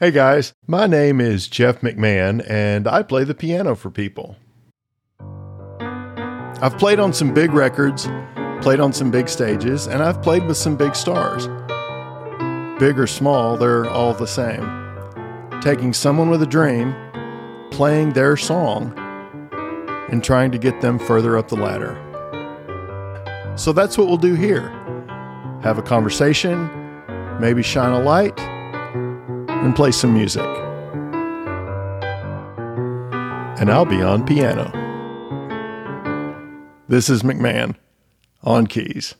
Hey guys, my name is Jeff McMahon and I play the piano for people. I've played on some big records, played on some big stages, and I've played with some big stars. Big or small, they're all the same. Taking someone with a dream, playing their song, and trying to get them further up the ladder. So that's what we'll do here have a conversation, maybe shine a light, and play some music. And I'll be on piano. This is McMahon on keys.